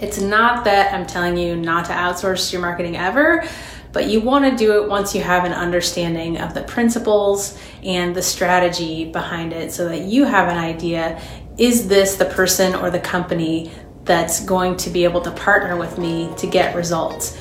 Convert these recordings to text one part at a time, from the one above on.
It's not that I'm telling you not to outsource your marketing ever, but you want to do it once you have an understanding of the principles and the strategy behind it so that you have an idea is this the person or the company that's going to be able to partner with me to get results?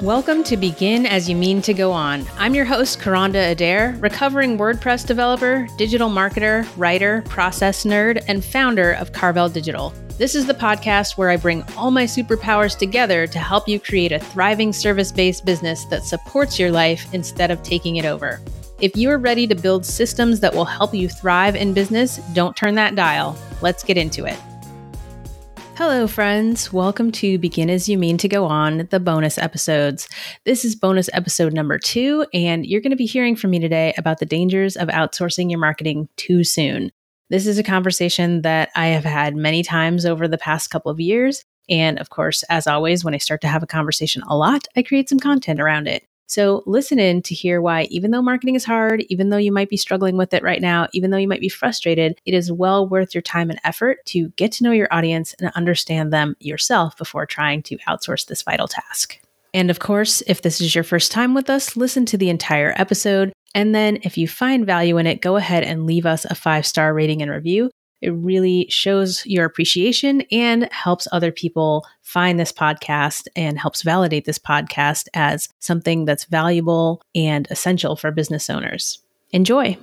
Welcome to Begin As You Mean to Go On. I'm your host, Karanda Adair, recovering WordPress developer, digital marketer, writer, process nerd, and founder of Carvel Digital. This is the podcast where I bring all my superpowers together to help you create a thriving service based business that supports your life instead of taking it over. If you are ready to build systems that will help you thrive in business, don't turn that dial. Let's get into it. Hello, friends. Welcome to Begin As You Mean to Go On, the bonus episodes. This is bonus episode number two, and you're going to be hearing from me today about the dangers of outsourcing your marketing too soon. This is a conversation that I have had many times over the past couple of years. And of course, as always, when I start to have a conversation a lot, I create some content around it. So listen in to hear why, even though marketing is hard, even though you might be struggling with it right now, even though you might be frustrated, it is well worth your time and effort to get to know your audience and understand them yourself before trying to outsource this vital task. And of course, if this is your first time with us, listen to the entire episode. And then if you find value in it, go ahead and leave us a five star rating and review. It really shows your appreciation and helps other people find this podcast and helps validate this podcast as something that's valuable and essential for business owners. Enjoy.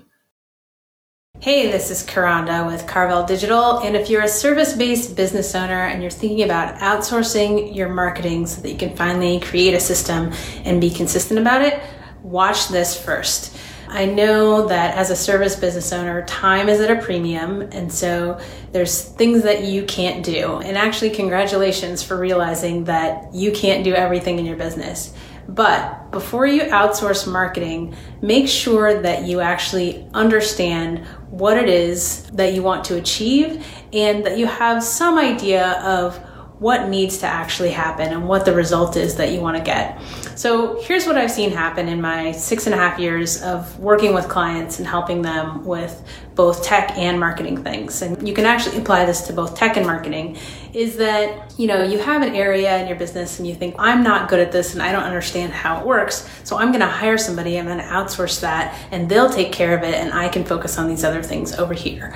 Hey, this is Karanda with Carvel Digital. And if you're a service based business owner and you're thinking about outsourcing your marketing so that you can finally create a system and be consistent about it, watch this first. I know that as a service business owner, time is at a premium, and so there's things that you can't do. And actually, congratulations for realizing that you can't do everything in your business. But before you outsource marketing, make sure that you actually understand what it is that you want to achieve and that you have some idea of what needs to actually happen and what the result is that you want to get. So here's what I've seen happen in my six and a half years of working with clients and helping them with both tech and marketing things. And you can actually apply this to both tech and marketing is that, you know, you have an area in your business and you think, I'm not good at this and I don't understand how it works. So I'm going to hire somebody, I'm going to outsource that and they'll take care of it and I can focus on these other things over here.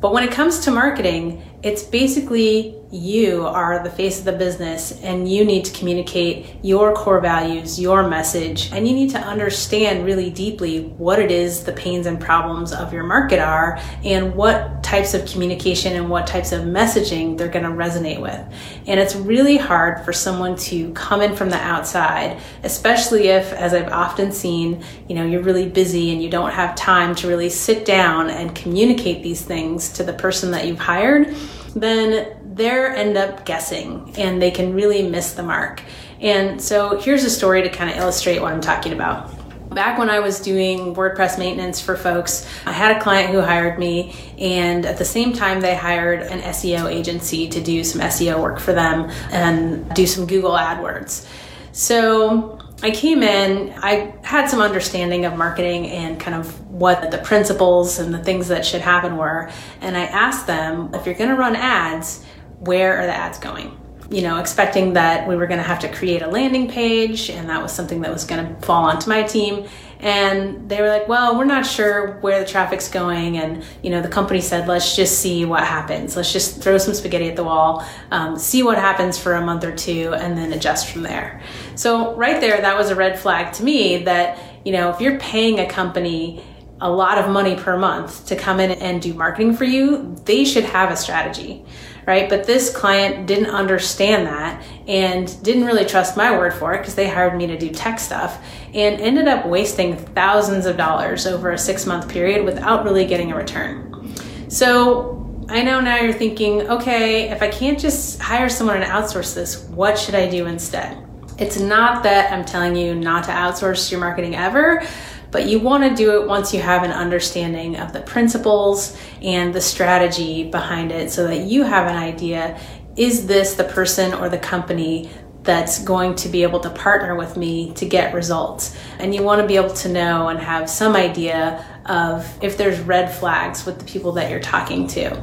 But when it comes to marketing, it's basically you are the face of the business and you need to communicate your core values, your message, and you need to understand really deeply what it is the pains and problems of your market are and what types of communication and what types of messaging they're going to resonate with. And it's really hard for someone to come in from the outside, especially if, as I've often seen, you know, you're really busy and you don't have time to really sit down and communicate these things to the person that you've hired then they end up guessing and they can really miss the mark. And so here's a story to kind of illustrate what I'm talking about. Back when I was doing WordPress maintenance for folks, I had a client who hired me, and at the same time, they hired an SEO agency to do some SEO work for them and do some Google AdWords. So I came in, I had some understanding of marketing and kind of what the principles and the things that should happen were. And I asked them, if you're going to run ads, where are the ads going? You know, expecting that we were going to have to create a landing page and that was something that was going to fall onto my team. And they were like well we're not sure where the traffic's going and you know the company said let's just see what happens. Let's just throw some spaghetti at the wall um, see what happens for a month or two and then adjust from there. So right there that was a red flag to me that you know if you're paying a company a lot of money per month to come in and do marketing for you they should have a strategy right? But this client didn't understand that and didn't really trust my word for it because they hired me to do tech stuff and ended up wasting thousands of dollars over a six month period without really getting a return. So I know now you're thinking, okay, if I can't just hire someone and outsource this, what should I do instead? It's not that I'm telling you not to outsource your marketing ever, but you want to do it once you have an understanding of the principles and the strategy behind it so that you have an idea is this the person or the company that's going to be able to partner with me to get results. And you want to be able to know and have some idea of if there's red flags with the people that you're talking to.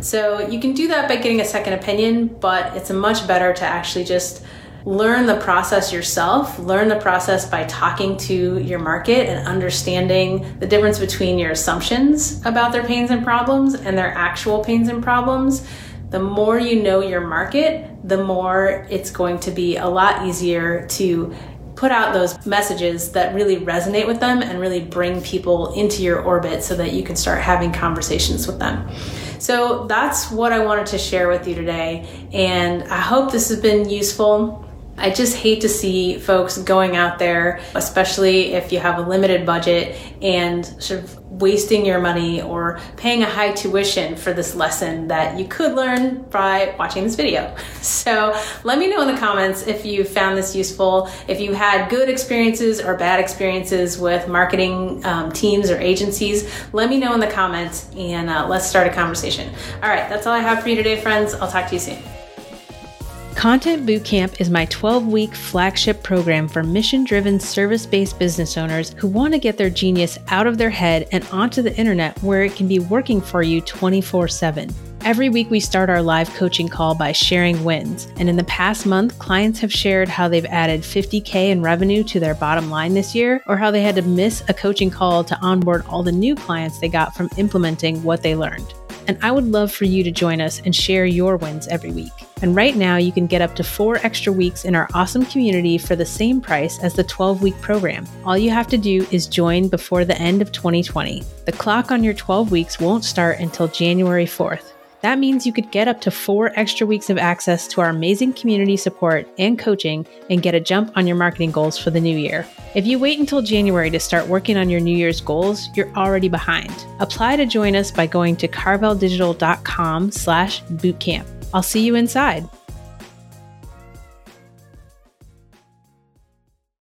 So you can do that by getting a second opinion, but it's much better to actually just learn the process yourself, learn the process by talking to your market and understanding the difference between your assumptions about their pains and problems and their actual pains and problems. The more you know your market, the more it's going to be a lot easier to put out those messages that really resonate with them and really bring people into your orbit so that you can start having conversations with them. So that's what I wanted to share with you today. And I hope this has been useful. I just hate to see folks going out there, especially if you have a limited budget and sort of wasting your money or paying a high tuition for this lesson that you could learn by watching this video. So let me know in the comments if you found this useful, if you had good experiences or bad experiences with marketing um, teams or agencies. Let me know in the comments and uh, let's start a conversation. All right, that's all I have for you today, friends. I'll talk to you soon. Content Bootcamp is my 12 week flagship program for mission driven service based business owners who want to get their genius out of their head and onto the internet where it can be working for you 24 7. Every week, we start our live coaching call by sharing wins. And in the past month, clients have shared how they've added 50K in revenue to their bottom line this year, or how they had to miss a coaching call to onboard all the new clients they got from implementing what they learned. And I would love for you to join us and share your wins every week. And right now, you can get up to four extra weeks in our awesome community for the same price as the 12 week program. All you have to do is join before the end of 2020. The clock on your 12 weeks won't start until January 4th. That means you could get up to four extra weeks of access to our amazing community support and coaching and get a jump on your marketing goals for the new year. If you wait until January to start working on your New Year's goals, you're already behind. Apply to join us by going to carveldigital.com slash bootcamp. I'll see you inside.